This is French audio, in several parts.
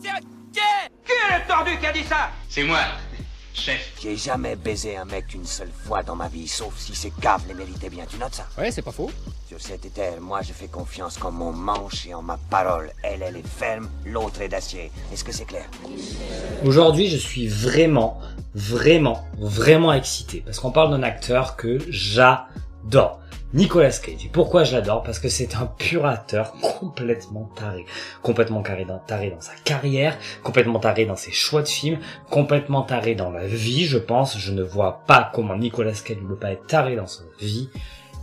Qui est le tordu qui a dit ça C'est moi, chef. J'ai jamais baisé un mec une seule fois dans ma vie, sauf si ces caves les méritaient bien. Tu notes ça? Ouais, c'est pas faux. Sur cette terre, moi je fais confiance en mon manche et en ma parole. Elle, elle est ferme, l'autre est d'acier. Est-ce que c'est clair? Aujourd'hui, je suis vraiment, vraiment, vraiment excité parce qu'on parle d'un acteur que j'adore. Nicolas Cage. Pourquoi je l'adore? Parce que c'est un pur acteur complètement taré. Complètement taré dans, taré dans sa carrière, complètement taré dans ses choix de films, complètement taré dans la vie, je pense. Je ne vois pas comment Nicolas Cage ne peut pas être taré dans sa vie.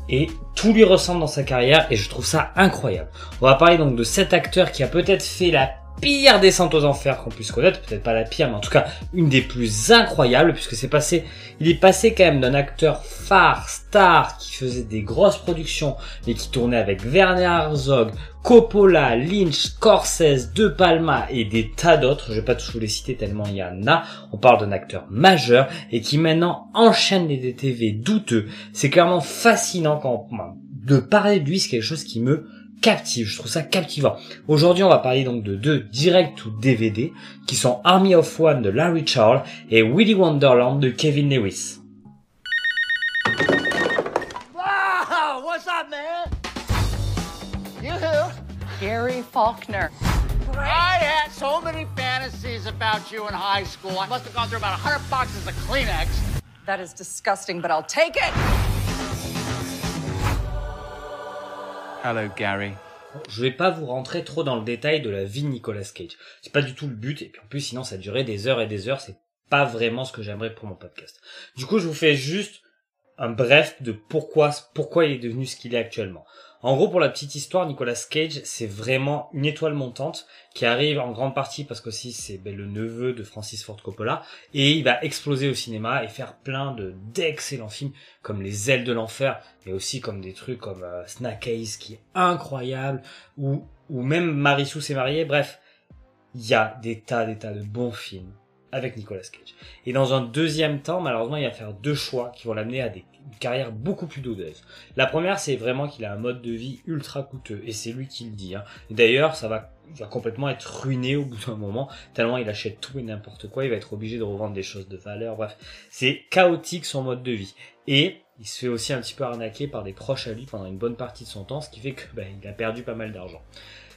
Et tout lui ressemble dans sa carrière et je trouve ça incroyable. On va parler donc de cet acteur qui a peut-être fait la pire descente aux enfers qu'on puisse connaître, peut-être pas la pire, mais en tout cas une des plus incroyables, puisque c'est passé, il est passé quand même d'un acteur phare, star, qui faisait des grosses productions, mais qui tournait avec Werner Herzog, Coppola, Lynch, Scorsese, De Palma et des tas d'autres, je vais pas tous vous les citer tellement il y en a, on parle d'un acteur majeur, et qui maintenant enchaîne les DTV douteux, c'est clairement fascinant quand, de parler de lui, c'est quelque chose qui me captive, je trouve ça captivant. Aujourd'hui, on va parler donc de deux direct ou DVD qui sont Army of One de Larry Charles et Willy Wonderland de Kevin Lewis. Wow, what's up, man? You who? Gary Faulkner. I had so many fantasies about you in high school. I must have gone through about 100 boxes of Kleenex. That is disgusting, but I'll take it. Hello, Gary. Je vais pas vous rentrer trop dans le détail de la vie de Nicolas Cage. C'est pas du tout le but, et puis en plus sinon ça durerait des heures et des heures, c'est pas vraiment ce que j'aimerais pour mon podcast. Du coup, je vous fais juste un bref de pourquoi, pourquoi il est devenu ce qu'il est actuellement. En gros, pour la petite histoire, Nicolas Cage, c'est vraiment une étoile montante qui arrive en grande partie parce qu'aussi c'est ben, le neveu de Francis Ford Coppola et il va exploser au cinéma et faire plein de d'excellents films comme Les Ailes de l'enfer, mais aussi comme des trucs comme euh, Snack Eyes qui est incroyable ou ou même Marissou s'est marié. Bref, il y a des tas, des tas de bons films avec Nicolas Cage. Et dans un deuxième temps, malheureusement, il va faire deux choix qui vont l'amener à des, carrière beaucoup plus douteuse. La première, c'est vraiment qu'il a un mode de vie ultra coûteux, et c'est lui qui le dit. Hein. D'ailleurs, ça va, complètement être ruiné au bout d'un moment, tellement il achète tout et n'importe quoi, il va être obligé de revendre des choses de valeur, bref. C'est chaotique son mode de vie. Et il se fait aussi un petit peu arnaquer par des proches à lui pendant une bonne partie de son temps, ce qui fait que ben, il a perdu pas mal d'argent.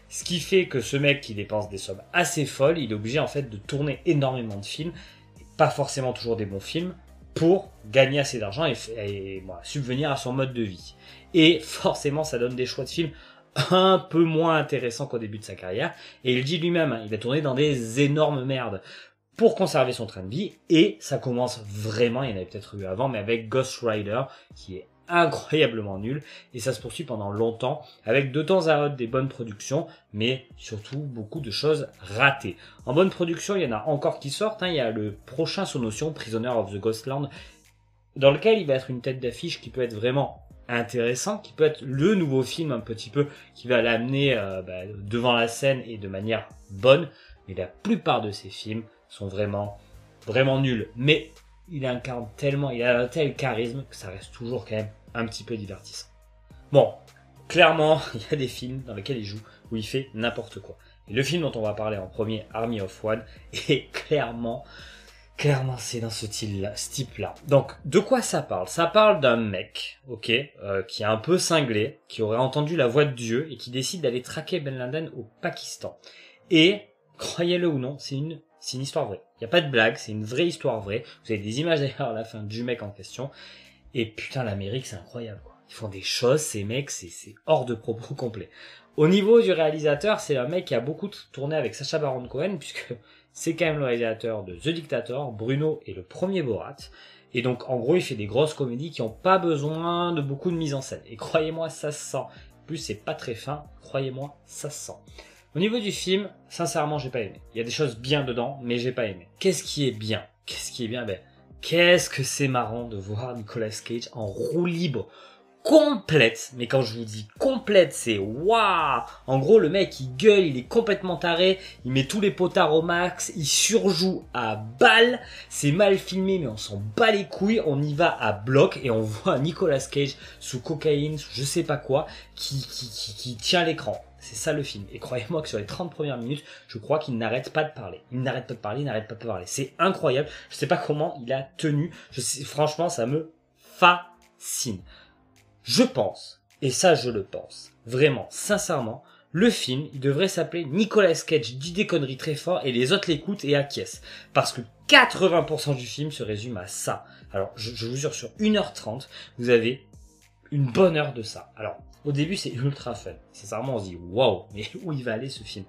Ce qui fait que ce mec qui dépense des sommes assez folles, il est obligé en fait de tourner énormément de films, pas forcément toujours des bons films, pour gagner assez d'argent et, voilà, subvenir à son mode de vie. Et forcément, ça donne des choix de films un peu moins intéressants qu'au début de sa carrière. Et il dit lui-même, hein, il a tourné dans des énormes merdes pour conserver son train de vie. Et ça commence vraiment, il y en avait peut-être eu avant, mais avec Ghost Rider, qui est incroyablement nul et ça se poursuit pendant longtemps avec de temps à autre des bonnes productions mais surtout beaucoup de choses ratées. En bonne production il y en a encore qui sortent, hein. il y a le prochain sous notion Prisoner of the Ghostland dans lequel il va être une tête d'affiche qui peut être vraiment intéressant, qui peut être le nouveau film un petit peu qui va l'amener euh, bah, devant la scène et de manière bonne, mais la plupart de ces films sont vraiment vraiment nuls. Mais il incarne tellement, il a un tel charisme que ça reste toujours quand même un petit peu divertissant. Bon, clairement, il y a des films dans lesquels il joue où il fait n'importe quoi. Et le film dont on va parler en premier, Army of One, est clairement, clairement, c'est dans ce type-là. Donc, de quoi ça parle? Ça parle d'un mec, ok, euh, qui est un peu cinglé, qui aurait entendu la voix de Dieu et qui décide d'aller traquer Ben Laden au Pakistan. Et, croyez-le ou non, c'est une, c'est une histoire vraie. Il n'y a pas de blague, c'est une vraie histoire vraie. Vous avez des images d'ailleurs à la fin du mec en question. Et putain, l'Amérique, c'est incroyable, quoi. Ils font des choses, ces mecs, c'est, hors de propos complet. Au niveau du réalisateur, c'est un mec qui a beaucoup tourné avec Sacha Baron Cohen, puisque c'est quand même le réalisateur de The Dictator, Bruno et le premier Borat. Et donc, en gros, il fait des grosses comédies qui n'ont pas besoin de beaucoup de mise en scène. Et croyez-moi, ça se sent. En plus, c'est pas très fin. Croyez-moi, ça se sent. Au niveau du film, sincèrement, j'ai pas aimé. Il y a des choses bien dedans, mais j'ai pas aimé. Qu'est-ce qui est bien? Qu'est-ce qui est bien? Ben, Qu'est-ce que c'est marrant de voir Nicolas Cage en roue libre complète, mais quand je vous dis complète, c'est waouh. En gros, le mec, il gueule, il est complètement taré, il met tous les potards au max, il surjoue à balle, c'est mal filmé, mais on s'en bat les couilles, on y va à bloc, et on voit Nicolas Cage sous cocaïne, sous je sais pas quoi, qui, qui, qui, qui tient l'écran. C'est ça le film. Et croyez-moi que sur les 30 premières minutes, je crois qu'il n'arrête pas de parler. Il n'arrête pas de parler, il n'arrête pas de parler. C'est incroyable. Je sais pas comment il a tenu. Je sais, franchement, ça me fascine. Je pense, et ça je le pense, vraiment, sincèrement, le film, il devrait s'appeler Nicolas Cage dit des conneries très fort et les autres l'écoutent et acquiescent. Parce que 80% du film se résume à ça. Alors, je, je vous jure, sur 1h30, vous avez une bonne heure de ça. Alors, au début, c'est ultra fun. Sincèrement, on se dit, waouh, mais où il va aller ce film?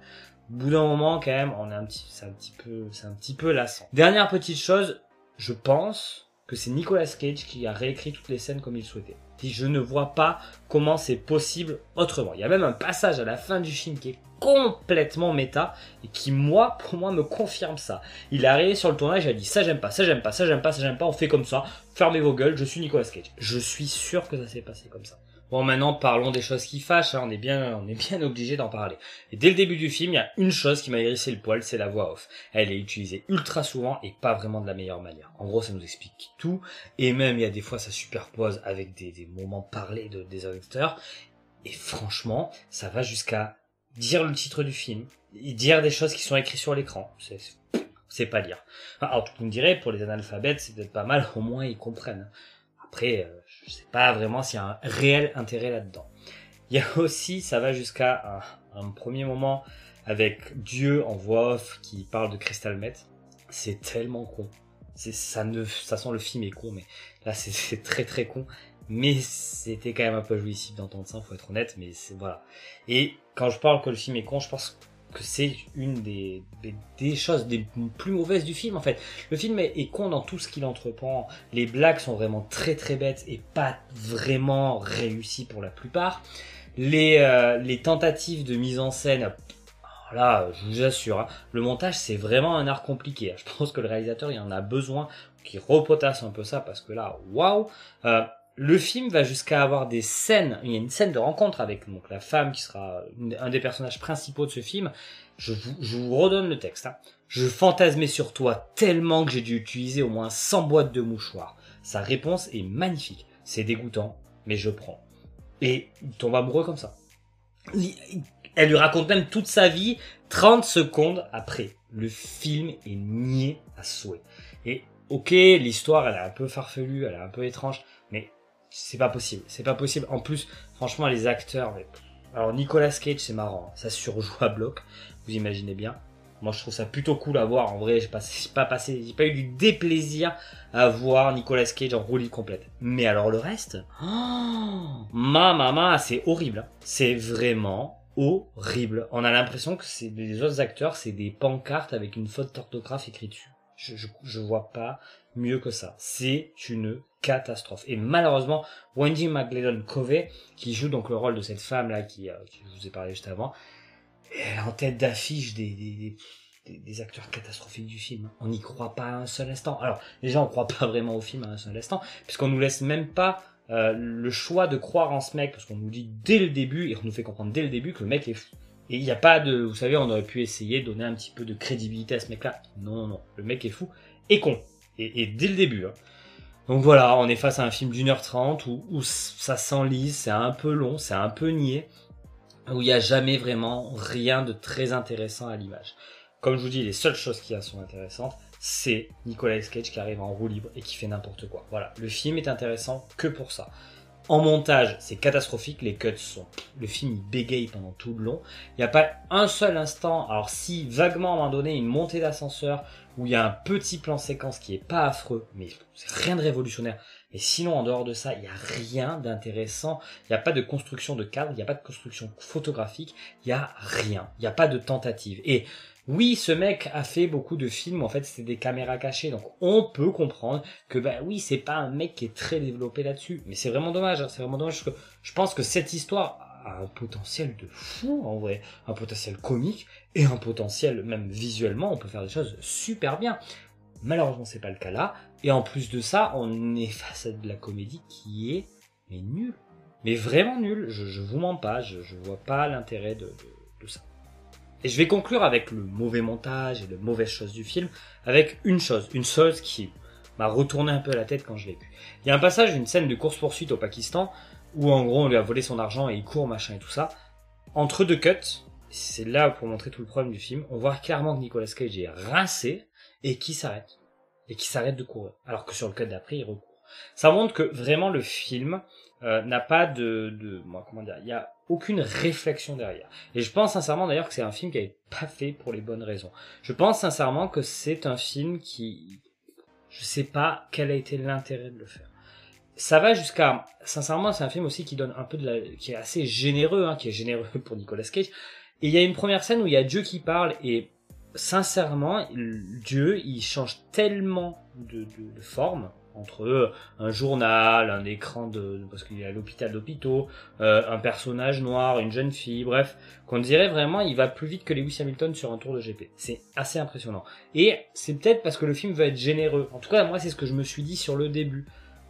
Au bout d'un moment, quand même, on est un petit, c'est un petit peu, c'est un petit peu lassant. Dernière petite chose, je pense que c'est Nicolas Cage qui a réécrit toutes les scènes comme il souhaitait. Et je ne vois pas comment c'est possible autrement. Il y a même un passage à la fin du film qui est complètement méta et qui moi pour moi me confirme ça. Il est arrivé sur le tournage, il a dit ça j'aime pas, ça j'aime pas, ça j'aime pas, ça j'aime pas, on fait comme ça. Fermez vos gueules, je suis Nicolas Cage. Je suis sûr que ça s'est passé comme ça. Bon, maintenant, parlons des choses qui fâchent, hein. on est bien, on est bien obligé d'en parler. Et dès le début du film, il y a une chose qui m'a hérissé le poil, c'est la voix off. Elle est utilisée ultra souvent et pas vraiment de la meilleure manière. En gros, ça nous explique tout, et même, il y a des fois, ça superpose avec des, des moments parlés de, des acteurs. Et franchement, ça va jusqu'à dire le titre du film, dire des choses qui sont écrites sur l'écran. C'est, c'est pas lire. Alors, vous me direz, pour les analphabètes, c'est peut-être pas mal, au moins ils comprennent. Après, euh, je sais pas vraiment s'il y a un réel intérêt là-dedans. Il y a aussi, ça va jusqu'à un, un, premier moment avec Dieu en voix off qui parle de Crystal Met. C'est tellement con. Ça ne, ça sent le film est con, mais là c'est, c'est très très con. Mais c'était quand même un peu jouissif d'entendre ça, faut être honnête, mais c'est, voilà. Et quand je parle que le film est con, je pense que c'est une des, des, des, choses des plus mauvaises du film en fait. Le film est, est, con dans tout ce qu'il entreprend. Les blagues sont vraiment très très bêtes et pas vraiment réussies pour la plupart. Les, euh, les tentatives de mise en scène, là je vous assure, hein, le montage c'est vraiment un art compliqué. Je pense que le réalisateur il en a besoin qu'il repotasse un peu ça parce que là, waouh euh, le film va jusqu'à avoir des scènes. Il y a une scène de rencontre avec donc la femme qui sera un des personnages principaux de ce film. Je vous, redonne le texte. Hein. Je fantasmais sur toi tellement que j'ai dû utiliser au moins 100 boîtes de mouchoirs. Sa réponse est magnifique. C'est dégoûtant, mais je prends. Et il tombe amoureux comme ça. Elle lui raconte même toute sa vie 30 secondes après. Le film est nié à souhait. Et ok, l'histoire elle est un peu farfelue, elle est un peu étrange, c'est pas possible. C'est pas possible. En plus, franchement, les acteurs. Mais... Alors, Nicolas Cage, c'est marrant. Ça surjoue à bloc. Vous imaginez bien. Moi, je trouve ça plutôt cool à voir. En vrai, j'ai pas, pas passé, j'ai pas eu du déplaisir à voir Nicolas Cage en roulis complète. Mais alors, le reste? Oh, ma maman, c'est horrible. C'est vraiment horrible. On a l'impression que c'est les autres acteurs, c'est des pancartes avec une faute d'orthographe écrite dessus. Je, je, je vois pas mieux que ça. C'est une catastrophe. Et malheureusement, Wendy McGladon Covey, qui joue donc le rôle de cette femme là qui, euh, qui je vous ai parlé juste avant, est en tête d'affiche des, des, des, des, acteurs catastrophiques du film. On n'y croit pas un seul instant. Alors, déjà, on croit pas vraiment au film à un seul instant, puisqu'on nous laisse même pas euh, le choix de croire en ce mec, parce qu'on nous dit dès le début, et on nous fait comprendre dès le début que le mec est fou. Et il n'y a pas de, vous savez, on aurait pu essayer de donner un petit peu de crédibilité à ce mec-là. Non, non, non, le mec est fou et con. Et, dès le début. Hein. Donc voilà, on est face à un film d'une heure trente où, où ça s'enlise, c'est un peu long, c'est un peu niais, où il n'y a jamais vraiment rien de très intéressant à l'image. Comme je vous dis, les seules choses qui sont intéressantes, c'est Nicolas Cage qui arrive en roue libre et qui fait n'importe quoi. Voilà, le film est intéressant que pour ça. En montage, c'est catastrophique, les cuts sont... Le film il bégaye pendant tout le long. Il n'y a pas un seul instant, alors si vaguement à un moment donné une montée d'ascenseur où il y a un petit plan séquence qui est pas affreux, mais c'est rien de révolutionnaire. Et sinon, en dehors de ça, il n'y a rien d'intéressant. Il n'y a pas de construction de cadre, il n'y a pas de construction photographique, il n'y a rien. Il n'y a pas de tentative. Et oui, ce mec a fait beaucoup de films, en fait, c'était des caméras cachées, donc on peut comprendre que, bah oui, c'est pas un mec qui est très développé là-dessus. Mais c'est vraiment dommage, hein, c'est vraiment dommage, que je pense que cette histoire a un potentiel de fou, en vrai. Un potentiel comique, et un potentiel, même visuellement, on peut faire des choses super bien. Malheureusement, c'est pas le cas là. Et en plus de ça, on est face à de la comédie qui est, nulle. Mais vraiment nulle. Je, je vous mens pas, je, je vois pas l'intérêt de, de, de ça. Et je vais conclure avec le mauvais montage et le mauvaise chose du film, avec une chose, une chose qui m'a retourné un peu la tête quand je l'ai vu. Il y a un passage, une scène de course-poursuite au Pakistan, où en gros on lui a volé son argent et il court, machin et tout ça. entre deux cuts, c'est là pour montrer tout le problème du film, on voit clairement que Nicolas Cage est rincé et qui s'arrête. Et qui s'arrête de courir. Alors que sur le cut d'après, il recourt. Ça montre que vraiment le film euh, n'a pas de, de moi, comment dire, il y a aucune réflexion derrière. Et je pense sincèrement d'ailleurs que c'est un film qui n'est pas fait pour les bonnes raisons. Je pense sincèrement que c'est un film qui, je sais pas quel a été l'intérêt de le faire. Ça va jusqu'à, sincèrement, c'est un film aussi qui donne un peu de la, qui est assez généreux, hein, qui est généreux pour Nicolas Cage. Et il y a une première scène où il y a Dieu qui parle et sincèrement, Dieu, il change tellement de, de, de forme entre un journal, un écran de parce qu'il est à l'hôpital d'hôpitaux, euh, un personnage noir, une jeune fille, bref, qu'on dirait vraiment il va plus vite que Lewis Hamilton sur un tour de GP. C'est assez impressionnant. Et c'est peut-être parce que le film veut être généreux. En tout cas, moi c'est ce que je me suis dit sur le début.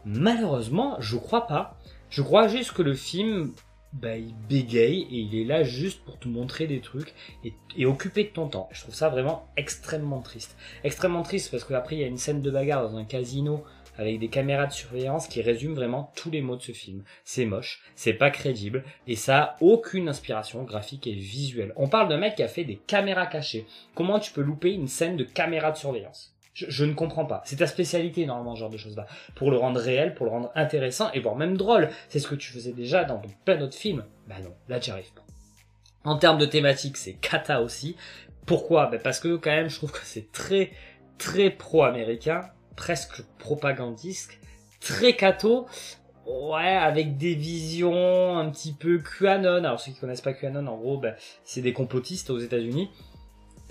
Malheureusement, je crois pas. Je crois juste que le film bah, il bégaye et il est là juste pour te montrer des trucs et, et occuper de ton temps. Je trouve ça vraiment extrêmement triste. Extrêmement triste parce qu'après il y a une scène de bagarre dans un casino avec des caméras de surveillance qui résument vraiment tous les mots de ce film. C'est moche, c'est pas crédible, et ça a aucune inspiration graphique et visuelle. On parle d'un mec qui a fait des caméras cachées. Comment tu peux louper une scène de caméra de surveillance? Je, je, ne comprends pas. C'est ta spécialité, normalement, ce genre de choses-là. Pour le rendre réel, pour le rendre intéressant, et voire même drôle. C'est ce que tu faisais déjà dans plein d'autres films. Bah non, là, tu arrives pas. En termes de thématique, c'est cata aussi. Pourquoi? Bah Parce que, quand même, je trouve que c'est très, très pro-américain presque propagandiste, très cato, ouais, avec des visions un petit peu QAnon. Alors ceux qui connaissent pas QAnon, en gros, ben, c'est des complotistes aux États-Unis.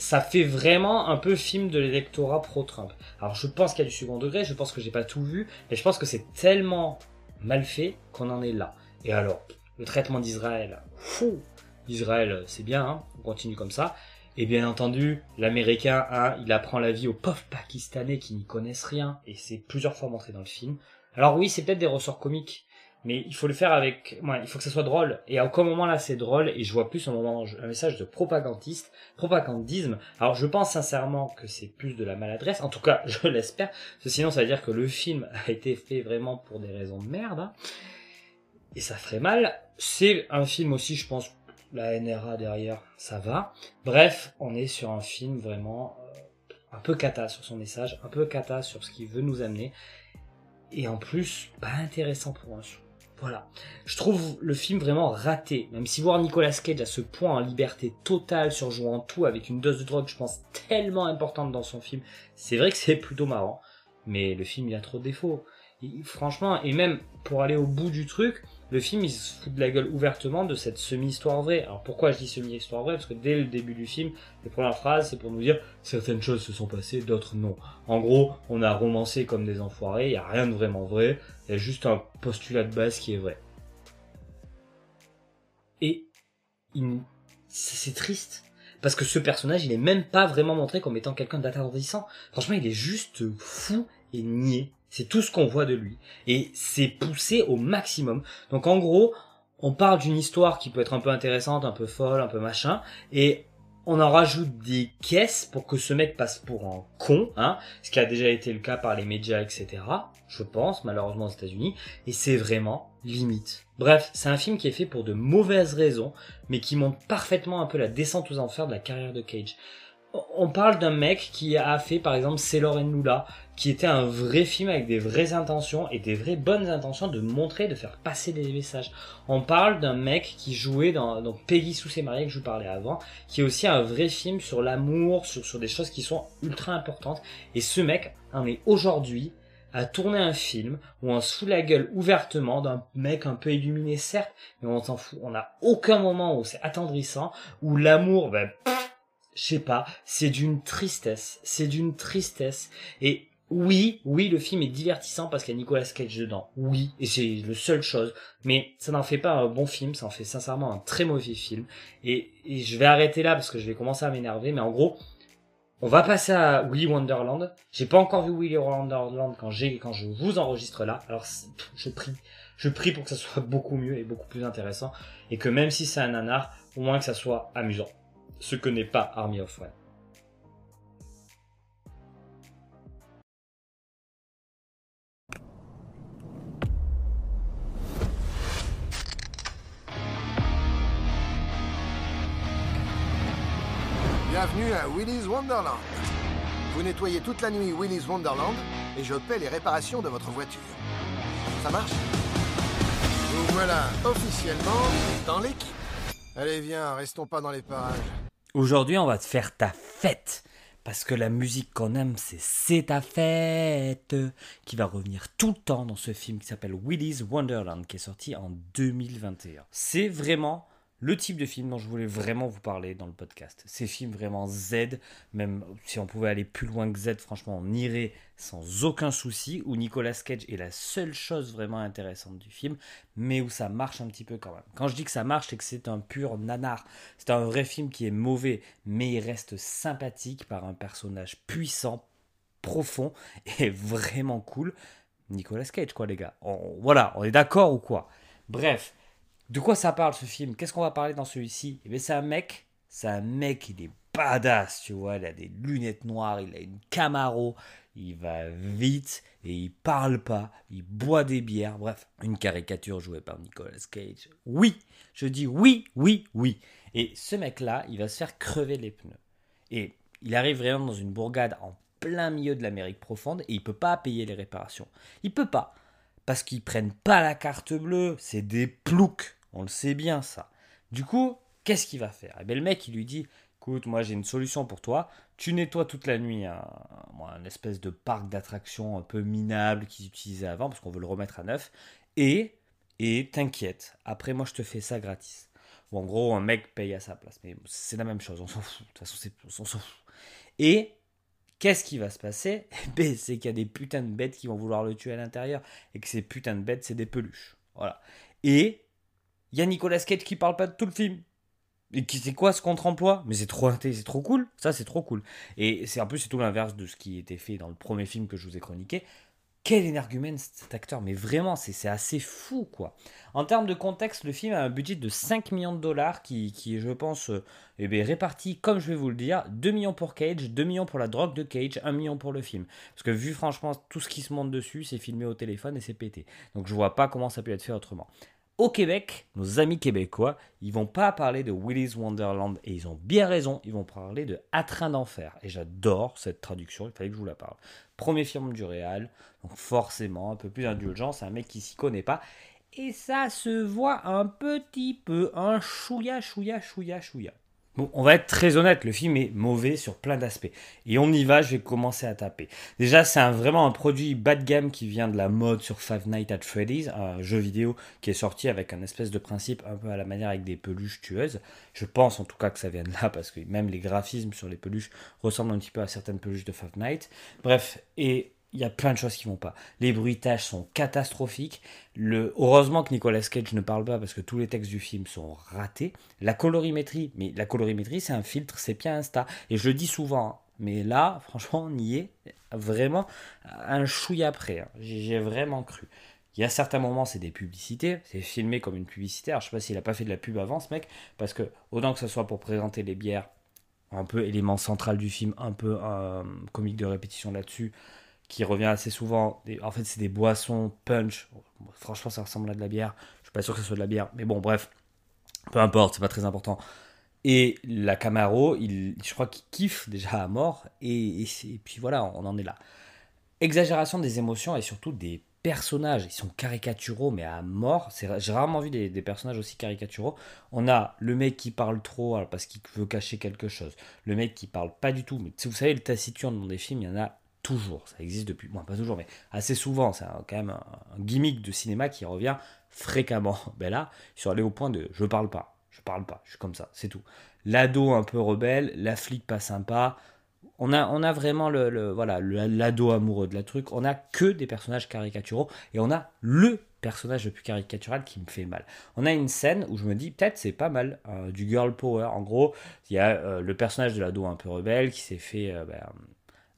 Ça fait vraiment un peu film de l'électorat pro-Trump. Alors je pense qu'il y a du second degré, je pense que j'ai pas tout vu, mais je pense que c'est tellement mal fait qu'on en est là. Et alors, le traitement d'Israël, fou, Israël, c'est bien, hein, on continue comme ça. Et bien entendu, l'américain, hein, il apprend la vie aux pauvres pakistanais qui n'y connaissent rien, et c'est plusieurs fois montré dans le film. Alors oui, c'est peut-être des ressorts comiques, mais il faut le faire avec, ouais, il faut que ça soit drôle. Et à aucun moment là, c'est drôle, et je vois plus un message de propagandiste, propagandisme. Alors je pense sincèrement que c'est plus de la maladresse, en tout cas, je l'espère, sinon ça veut dire que le film a été fait vraiment pour des raisons de merde, hein. et ça ferait mal. C'est un film aussi, je pense, la NRA derrière, ça va. Bref, on est sur un film vraiment euh, un peu cata sur son message, un peu cata sur ce qu'il veut nous amener, et en plus, pas intéressant pour un Voilà. Je trouve le film vraiment raté. Même si voir Nicolas Cage à ce point en liberté totale, sur jouant tout avec une dose de drogue, je pense, tellement importante dans son film, c'est vrai que c'est plutôt marrant. Mais le film, il a trop de défauts. Franchement, et même pour aller au bout du truc, le film il se fout de la gueule ouvertement de cette semi-histoire vraie. Alors pourquoi je dis semi-histoire vraie? Parce que dès le début du film, les premières phrases, c'est pour nous dire certaines choses se sont passées, d'autres non. En gros, on a romancé comme des enfoirés, il n'y a rien de vraiment vrai, il y a juste un postulat de base qui est vrai. Et c'est triste. Parce que ce personnage, il est même pas vraiment montré comme étant quelqu'un d'attendrissant. Franchement, il est juste fou et niais. C'est tout ce qu'on voit de lui. Et c'est poussé au maximum. Donc en gros, on parle d'une histoire qui peut être un peu intéressante, un peu folle, un peu machin, et on en rajoute des caisses pour que ce mec passe pour un con, hein, ce qui a déjà été le cas par les médias, etc. Je pense, malheureusement aux États-Unis, et c'est vraiment limite. Bref, c'est un film qui est fait pour de mauvaises raisons, mais qui montre parfaitement un peu la descente aux enfers de la carrière de Cage. On parle d'un mec qui a fait par exemple Sailor and qui était un vrai film avec des vraies intentions et des vraies bonnes intentions de montrer, de faire passer des messages. On parle d'un mec qui jouait dans donc Peggy sous ses mariés que je vous parlais avant, qui est aussi un vrai film sur l'amour, sur, sur des choses qui sont ultra importantes. Et ce mec en est aujourd'hui à tourner un film où on se fout la gueule ouvertement d'un mec un peu illuminé certes, mais on s'en fout. On n'a aucun moment où c'est attendrissant, où l'amour, ben, je sais pas, c'est d'une tristesse, c'est d'une tristesse. Et oui, oui, le film est divertissant parce qu'il y a Nicolas Cage dedans. Oui, et c'est le seule chose. Mais ça n'en fait pas un bon film, ça en fait sincèrement un très mauvais film. Et, et je vais arrêter là parce que je vais commencer à m'énerver. Mais en gros, on va passer à Willy Wonderland. J'ai pas encore vu Willy Wonderland quand j'ai, quand je vous enregistre là. Alors, je prie, je prie pour que ça soit beaucoup mieux et beaucoup plus intéressant. Et que même si c'est un nanar, au moins que ça soit amusant. Ce que n'est pas Army of One. À Willy's Wonderland. Vous nettoyez toute la nuit Willy's Wonderland et je paie les réparations de votre voiture. Ça marche? Vous voilà officiellement dans l'équipe. Allez, viens, restons pas dans les parages. Aujourd'hui, on va te faire ta fête. Parce que la musique qu'on aime, c'est C'est ta fête, qui va revenir tout le temps dans ce film qui s'appelle Willy's Wonderland, qui est sorti en 2021. C'est vraiment le type de film dont je voulais vraiment vous parler dans le podcast. Ces films vraiment Z, même si on pouvait aller plus loin que Z, franchement, on irait sans aucun souci, où Nicolas Cage est la seule chose vraiment intéressante du film, mais où ça marche un petit peu quand même. Quand je dis que ça marche, c'est que c'est un pur nanar. C'est un vrai film qui est mauvais, mais il reste sympathique par un personnage puissant, profond et vraiment cool. Nicolas Cage, quoi, les gars. On- voilà, on est d'accord ou quoi? Bref, de quoi ça parle ce film? Qu'est-ce qu'on va parler dans celui-ci? Eh bien, c'est un mec, c'est un mec, il est badass, tu vois. Il a des lunettes noires, il a une Camaro, il va vite et il parle pas, il boit des bières. Bref, une caricature jouée par Nicolas Cage. Oui, je dis oui, oui, oui. Et ce mec-là, il va se faire crever les pneus. Et il arrive vraiment dans une bourgade en plein milieu de l'Amérique profonde et il peut pas payer les réparations. Il peut pas parce qu'ils prennent pas la carte bleue, c'est des ploucs, on le sait bien ça. Du coup, qu'est-ce qu'il va faire? Eh bien, le mec, il lui dit, écoute, moi j'ai une solution pour toi, tu nettoies toute la nuit un, espèce de parc d'attractions un peu minable qu'ils utilisaient avant, parce qu'on veut le remettre à neuf, et, et t'inquiète, après moi je te fais ça gratis. En gros, un mec paye à sa place, mais c'est la même chose, on s'en fout, de toute façon, on s'en fout. Et Qu'est-ce qui va se passer? Eh ben, C'est qu'il y a des putains de bêtes qui vont vouloir le tuer à l'intérieur et que ces putains de bêtes, c'est des peluches. Voilà. Et il y a Nicolas Cage qui parle pas de tout le film. Et qui c'est quoi ce contre-emploi? Mais c'est trop, c'est trop cool. Ça, c'est trop cool. Et c'est en plus, c'est tout l'inverse de ce qui était fait dans le premier film que je vous ai chroniqué. Quel énergumène cet acteur, mais vraiment, c'est assez fou, quoi. En termes de contexte, le film a un budget de 5 millions de dollars qui, qui je pense, euh, eh bien, réparti, comme je vais vous le dire, 2 millions pour Cage, 2 millions pour la drogue de Cage, 1 million pour le film. Parce que vu franchement tout ce qui se monte dessus, c'est filmé au téléphone et c'est pété. Donc je vois pas comment ça peut être fait autrement. Au Québec, nos amis québécois, ils vont pas parler de Willy's Wonderland et ils ont bien raison, ils vont parler de À train d'enfer. Et j'adore cette traduction, il fallait que je vous la parle. Premier film du Réal, donc forcément un peu plus indulgent, c'est un mec qui s'y connaît pas. Et ça se voit un petit peu, un chouïa, chouïa, chouïa, chouïa. Bon, on va être très honnête, le film est mauvais sur plein d'aspects. Et on y va, je vais commencer à taper. Déjà, c'est un- vraiment un produit bas de gamme qui vient de la mode sur Five Nights at Freddy's, un jeu vidéo qui est sorti avec un espèce de principe un peu à la manière avec des peluches tueuses. Je pense en tout cas que ça vient de là, parce que même les graphismes sur les peluches ressemblent un petit peu à certaines peluches de Five Nights. Bref, et il y a plein de choses qui vont pas. Les bruitages sont catastrophiques. Le... Heureusement que Nicolas Cage ne parle pas parce que tous les textes du film sont ratés. La colorimétrie, mais la colorimétrie c'est un filtre sépia Insta. Et je le dis souvent, hein, mais là, franchement, on y est vraiment un chouille après. hein. J'ai j'ai vraiment cru. Il y a certains moments, c'est des publicités, c'est filmé comme une publicité. Alors, je sais pas s'il a pas fait de la pub avant, ce mec, parce que autant que ce soit pour présenter les bières, un peu élément central du film, un peu euh, comique de répétition là-dessus, qui revient assez souvent. En fait, c'est des boissons punch. Franchement, ça ressemble à de la bière. Je suis pas sûr que ce soit de la bière, mais bon, bref, peu importe, c'est pas très important. Et la Camaro, il, je crois qu'il kiffe déjà à mort, et, puis voilà, on en est là. Exagération des émotions et surtout des personnages. Ils sont caricaturaux, mais à mort. J'ai rarement vu des, personnages aussi caricaturaux. On a le mec qui parle trop parce qu'il veut cacher quelque chose. Le mec qui parle pas du tout. Mais vous savez, le taciturne dans des films, il y en a toujours. Ça existe depuis, bon, pas toujours, mais assez souvent. C'est quand même un, gimmick de cinéma qui revient fréquemment. Ben là, ils sont allés au point de je parle pas. Je parle pas. Je suis comme ça. C'est tout. L'ado un peu rebelle, la flic pas sympa. On a, on a vraiment le, voilà l'ado amoureux de la truc. On a que des personnages caricaturaux et on a le personnage le plus caricatural qui me fait mal. On a une scène où je me dis peut-être c'est pas mal euh, du girl power. En gros, il y a euh, le personnage de l'ado un peu rebelle qui s'est fait euh, ben,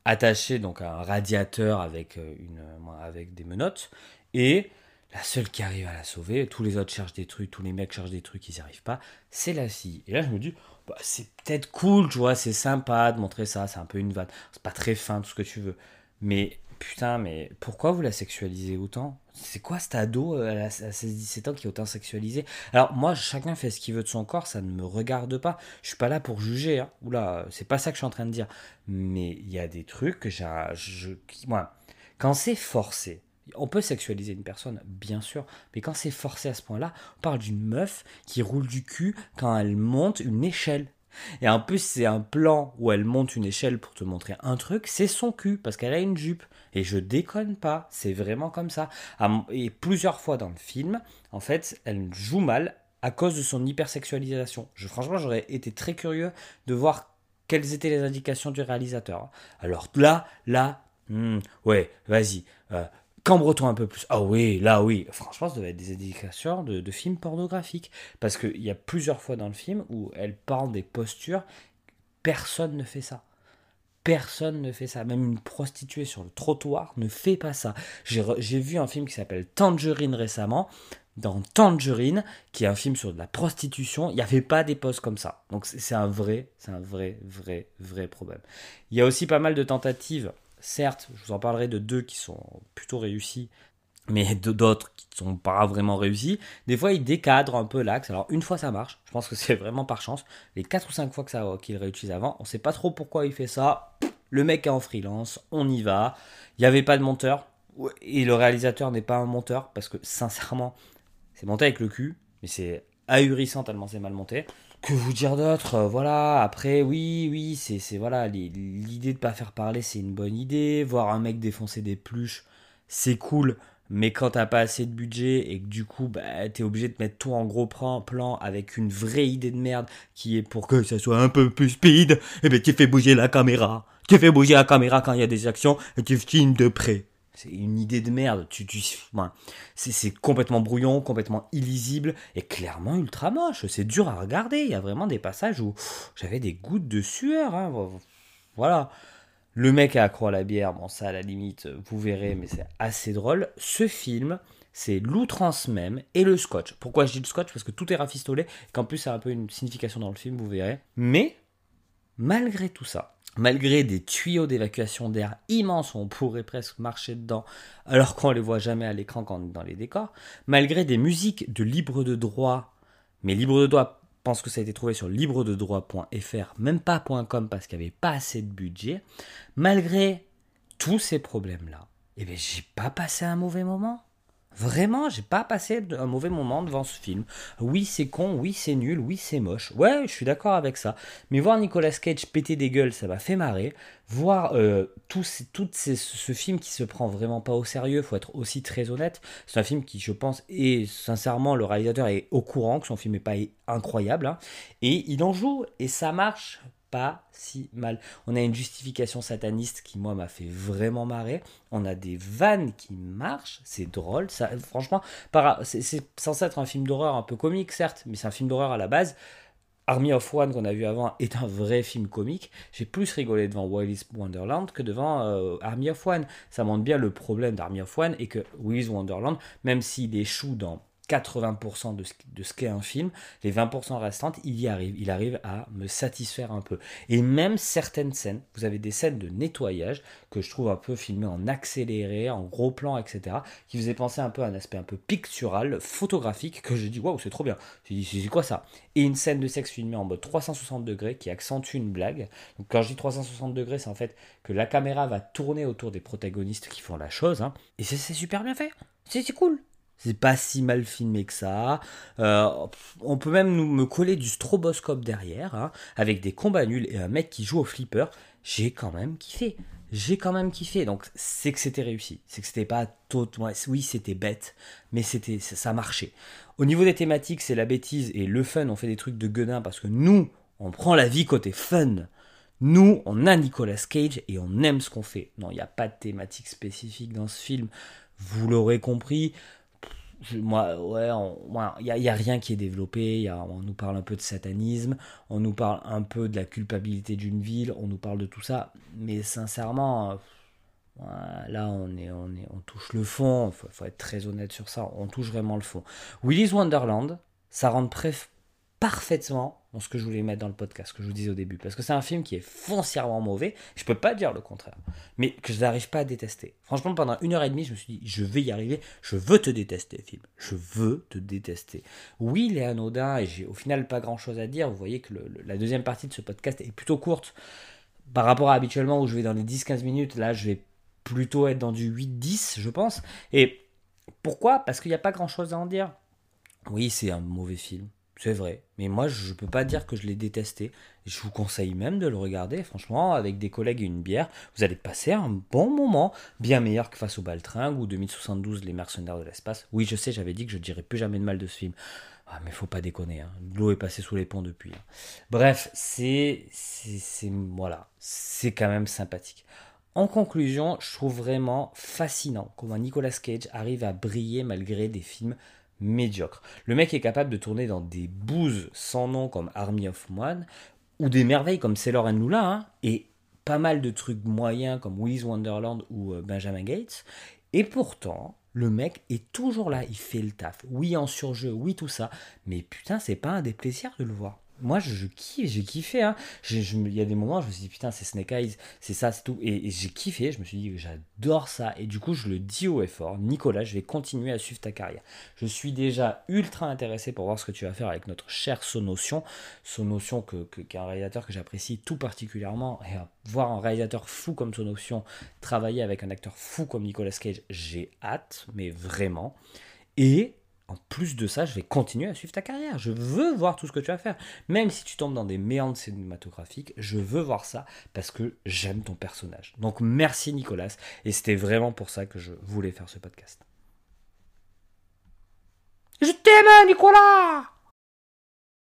attacher donc à un radiateur avec euh, une euh, avec des menottes et la seule qui arrive à la sauver, tous les autres cherchent des trucs, tous les mecs cherchent des trucs, ils n'y arrivent pas, c'est la fille. Et là, je me dis, bah, c'est peut-être cool, tu vois, c'est sympa de montrer ça, c'est un peu une vanne. C'est pas très fin, tout ce que tu veux. Mais putain, mais pourquoi vous la sexualisez autant? C'est quoi cet ado euh, à 16-17 ans qui est autant sexualisé Alors moi, chacun fait ce qu'il veut de son corps, ça ne me regarde pas. Je suis pas là pour juger. Hein. Oula, c'est pas ça que je suis en train de dire. Mais il y a des trucs que j'ai... Moi, quand c'est forcé, on peut sexualiser une personne, bien sûr, mais quand c'est forcé à ce point-là, on parle d'une meuf qui roule du cul quand elle monte une échelle. Et en plus, c'est un plan où elle monte une échelle pour te montrer un truc, c'est son cul, parce qu'elle a une jupe. Et je déconne pas, c'est vraiment comme ça. Et plusieurs fois dans le film, en fait, elle joue mal à cause de son hypersexualisation. Franchement, j'aurais été très curieux de voir quelles étaient les indications du réalisateur. Alors là, là, hmm, ouais, vas-y, euh, cambre-toi un peu plus. Ah oui, là oui. Franchement, ça devait être des indications de, de films pornographiques. Parce qu'il y a plusieurs fois dans le film où elle parle des postures. Personne ne fait ça. Personne ne fait ça. Même une prostituée sur le trottoir ne fait pas ça. J'ai vu un film qui s'appelle Tangerine récemment. Dans Tangerine, qui est un film sur de la prostitution, il n'y avait pas des poses comme ça. Donc c'est un vrai, c'est un vrai, vrai, vrai problème. Il y a aussi pas mal de tentatives Certes, je vous en parlerai de deux qui sont plutôt réussis, mais d'autres qui ne sont pas vraiment réussis. Des fois, ils décadrent un peu l'axe. Alors, une fois, ça marche. Je pense que c'est vraiment par chance. Les 4 ou 5 fois qu'il réutilise avant, on ne sait pas trop pourquoi il fait ça. Le mec est en freelance, on y va. Il n'y avait pas de monteur. Et le réalisateur n'est pas un monteur, parce que sincèrement, c'est monté avec le cul, mais c'est ahurissant tellement c'est mal monté que vous dire d'autre? Voilà, après, oui, oui, c'est, voilà, l'idée de pas faire parler, c'est une bonne idée. Voir un mec défoncer des pluches, c'est cool. Mais quand t'as pas assez de budget et que du coup, bah, t'es obligé de mettre tout en gros plan avec une vraie idée de merde qui est pour que ça soit un peu plus speed, et eh ben tu fais bouger la caméra. Tu fais bouger la caméra quand il y a des actions et tu filmes de près. C'est une idée de merde. Tu, c'est complètement brouillon, complètement illisible et clairement ultra moche. C'est dur à regarder. Il y a vraiment des passages où j'avais des gouttes de sueur. Hein. Voilà. Le mec a accro à la bière, bon ça à la limite, vous verrez, mais c'est assez drôle. Ce film, c'est l'outrance même et le scotch. Pourquoi je dis le scotch? Parce que tout est rafistolé, qu'en plus ça a un peu une signification dans le film, vous verrez. Mais, malgré tout ça, malgré des tuyaux d'évacuation d'air immenses où on pourrait presque marcher dedans alors qu'on ne les voit jamais à l'écran quand on est dans les décors, malgré des musiques de libre de droit, mais libre de droit pense que ça a été trouvé sur librededroit.fr, même pas .com parce qu'il n'y avait pas assez de budget, malgré tous ces problèmes-là, eh bien j'ai pas passé un mauvais moment. Vraiment, j'ai pas passé un mauvais moment devant ce film. Oui, c'est con, oui, c'est nul, oui, c'est moche. Ouais, je suis d'accord avec ça. Mais voir Nicolas Cage péter des gueules, ça m'a fait marrer. Voir euh, tout, tout ce film qui se prend vraiment pas au sérieux, faut être aussi très honnête. C'est un film qui, je pense, et sincèrement, le réalisateur est au courant que son film n'est pas incroyable. Hein. et il en joue, et ça marche pas si mal. On a une justification sataniste qui, moi, m'a fait vraiment marrer. On a des vannes qui marchent, c'est drôle. Ça, franchement, c'est censé être un film d'horreur un peu comique, certes, mais c'est un film d'horreur à la base. Army of One qu'on a vu avant est un vrai film comique. J'ai plus rigolé devant Willy's Wonderland que devant euh, Army of One. Ça montre bien le problème d'Army of One et que Willy's Wonderland, même s'il échoue dans 80% de ce, de qu'est un film, les 20% restantes, il y arrive. Il arrive à me satisfaire un peu. Et même certaines scènes, vous avez des scènes de nettoyage que je trouve un peu filmées en accéléré, en gros plan, etc., qui faisaient penser un peu à un aspect un peu pictural, photographique, que je dis, waouh, c'est trop bien. Je dis, c'est quoi ça? Et une scène de sexe filmée en mode 360 degrés qui accentue une blague. Donc quand je dis 360 degrés, c'est en fait que la caméra va tourner autour des protagonistes qui font la chose. Hein. Et c'est super bien fait. C'est cool. C'est pas si mal filmé que ça. Euh, on peut même nous, me coller du stroboscope derrière, hein, avec des combats nuls et un mec qui joue au flipper. J'ai quand même kiffé. J'ai quand même kiffé. Donc c'est que c'était réussi. C'est que c'était pas tout. oui, c'était bête, mais c'était ça marchait. Au niveau des thématiques, c'est la bêtise et le fun. On fait des trucs de gueudin parce que nous, on prend la vie côté fun. Nous, on a Nicolas Cage et on aime ce qu'on fait. Non, il n'y a pas de thématique spécifique dans ce film. Vous l'aurez compris moi, ouais, il n'y a, rien qui est développé. Y a, on nous parle un peu de satanisme, on nous parle un peu de la culpabilité d'une ville, on nous parle de tout ça. Mais sincèrement, là, on, est, on, est, on touche le fond. Il faut, être très honnête sur ça. On touche vraiment le fond. Willy's Wonderland, ça rentre parfaitement ce que je voulais mettre dans le podcast, ce que je vous disais au début. Parce que c'est un film qui est foncièrement mauvais. Je peux pas dire le contraire. Mais que je n'arrive pas à détester. Franchement, pendant une heure et demie, je me suis dit, je vais y arriver. Je veux te détester, film. Je veux te détester. Oui, il est anodin et j'ai au final pas grand chose à dire. Vous voyez que la deuxième partie de ce podcast est plutôt courte. Par rapport à habituellement où je vais dans les 10-15 minutes, là, je vais plutôt être dans du 8-10, je pense. Et pourquoi? Parce qu'il n'y a pas grand chose à en dire. Oui, c'est un mauvais film, c'est vrai. Mais moi, je peux pas dire que je l'ai détesté. Je vous conseille même de le regarder, franchement, avec des collègues et une bière. Vous allez passer un bon moment, bien meilleur que Face au Baltringue ou 2072, Les Mercenaires de l'espace. Oui, je sais, j'avais dit que je dirais plus jamais de mal de ce film. Ah, mais faut pas déconner, hein. l'eau est passée sous les ponts depuis. hein. Bref, c'est- voilà, c'est quand même sympathique. En conclusion, je trouve vraiment fascinant comment Nicolas Cage arrive à briller malgré des films médiocres. Le mec est capable de tourner dans des bouses sans nom comme Army of One ou des merveilles comme Sailor and Lula hein, et pas mal de trucs moyens comme Willy's Wonderland ou euh, Benjamin Gates. Et pourtant, le mec est toujours là, il fait le taf. Oui, en surjeu, oui, tout ça. Mais putain, c'est pas un des plaisirs de le voir. Moi, je, kiffe, j'ai kiffé. Hein. Il y a des moments, je me suis dit, putain, c'est Snake Eyes, c'est ça, c'est tout. Et, j'ai kiffé, je me suis dit, j'adore ça. Et du coup, je le dis haut et fort, Nicolas, je vais continuer à suivre ta carrière. Je suis déjà ultra intéressé pour voir ce que tu vas faire avec notre cher Sonotion. Sonotion, qui est un réalisateur que j'apprécie tout particulièrement. Et à voir un réalisateur fou comme Sonotion travailler avec un acteur fou comme Nicolas Cage, j'ai hâte, mais vraiment. Et en plus de ça, je vais continuer à suivre ta carrière. Je veux voir tout ce que tu vas faire. Même si tu tombes dans des méandres cinématographiques, je veux voir ça parce que j'aime ton personnage. Donc merci Nicolas. Et c'était vraiment pour ça que je voulais faire ce podcast. Je t'aime Nicolas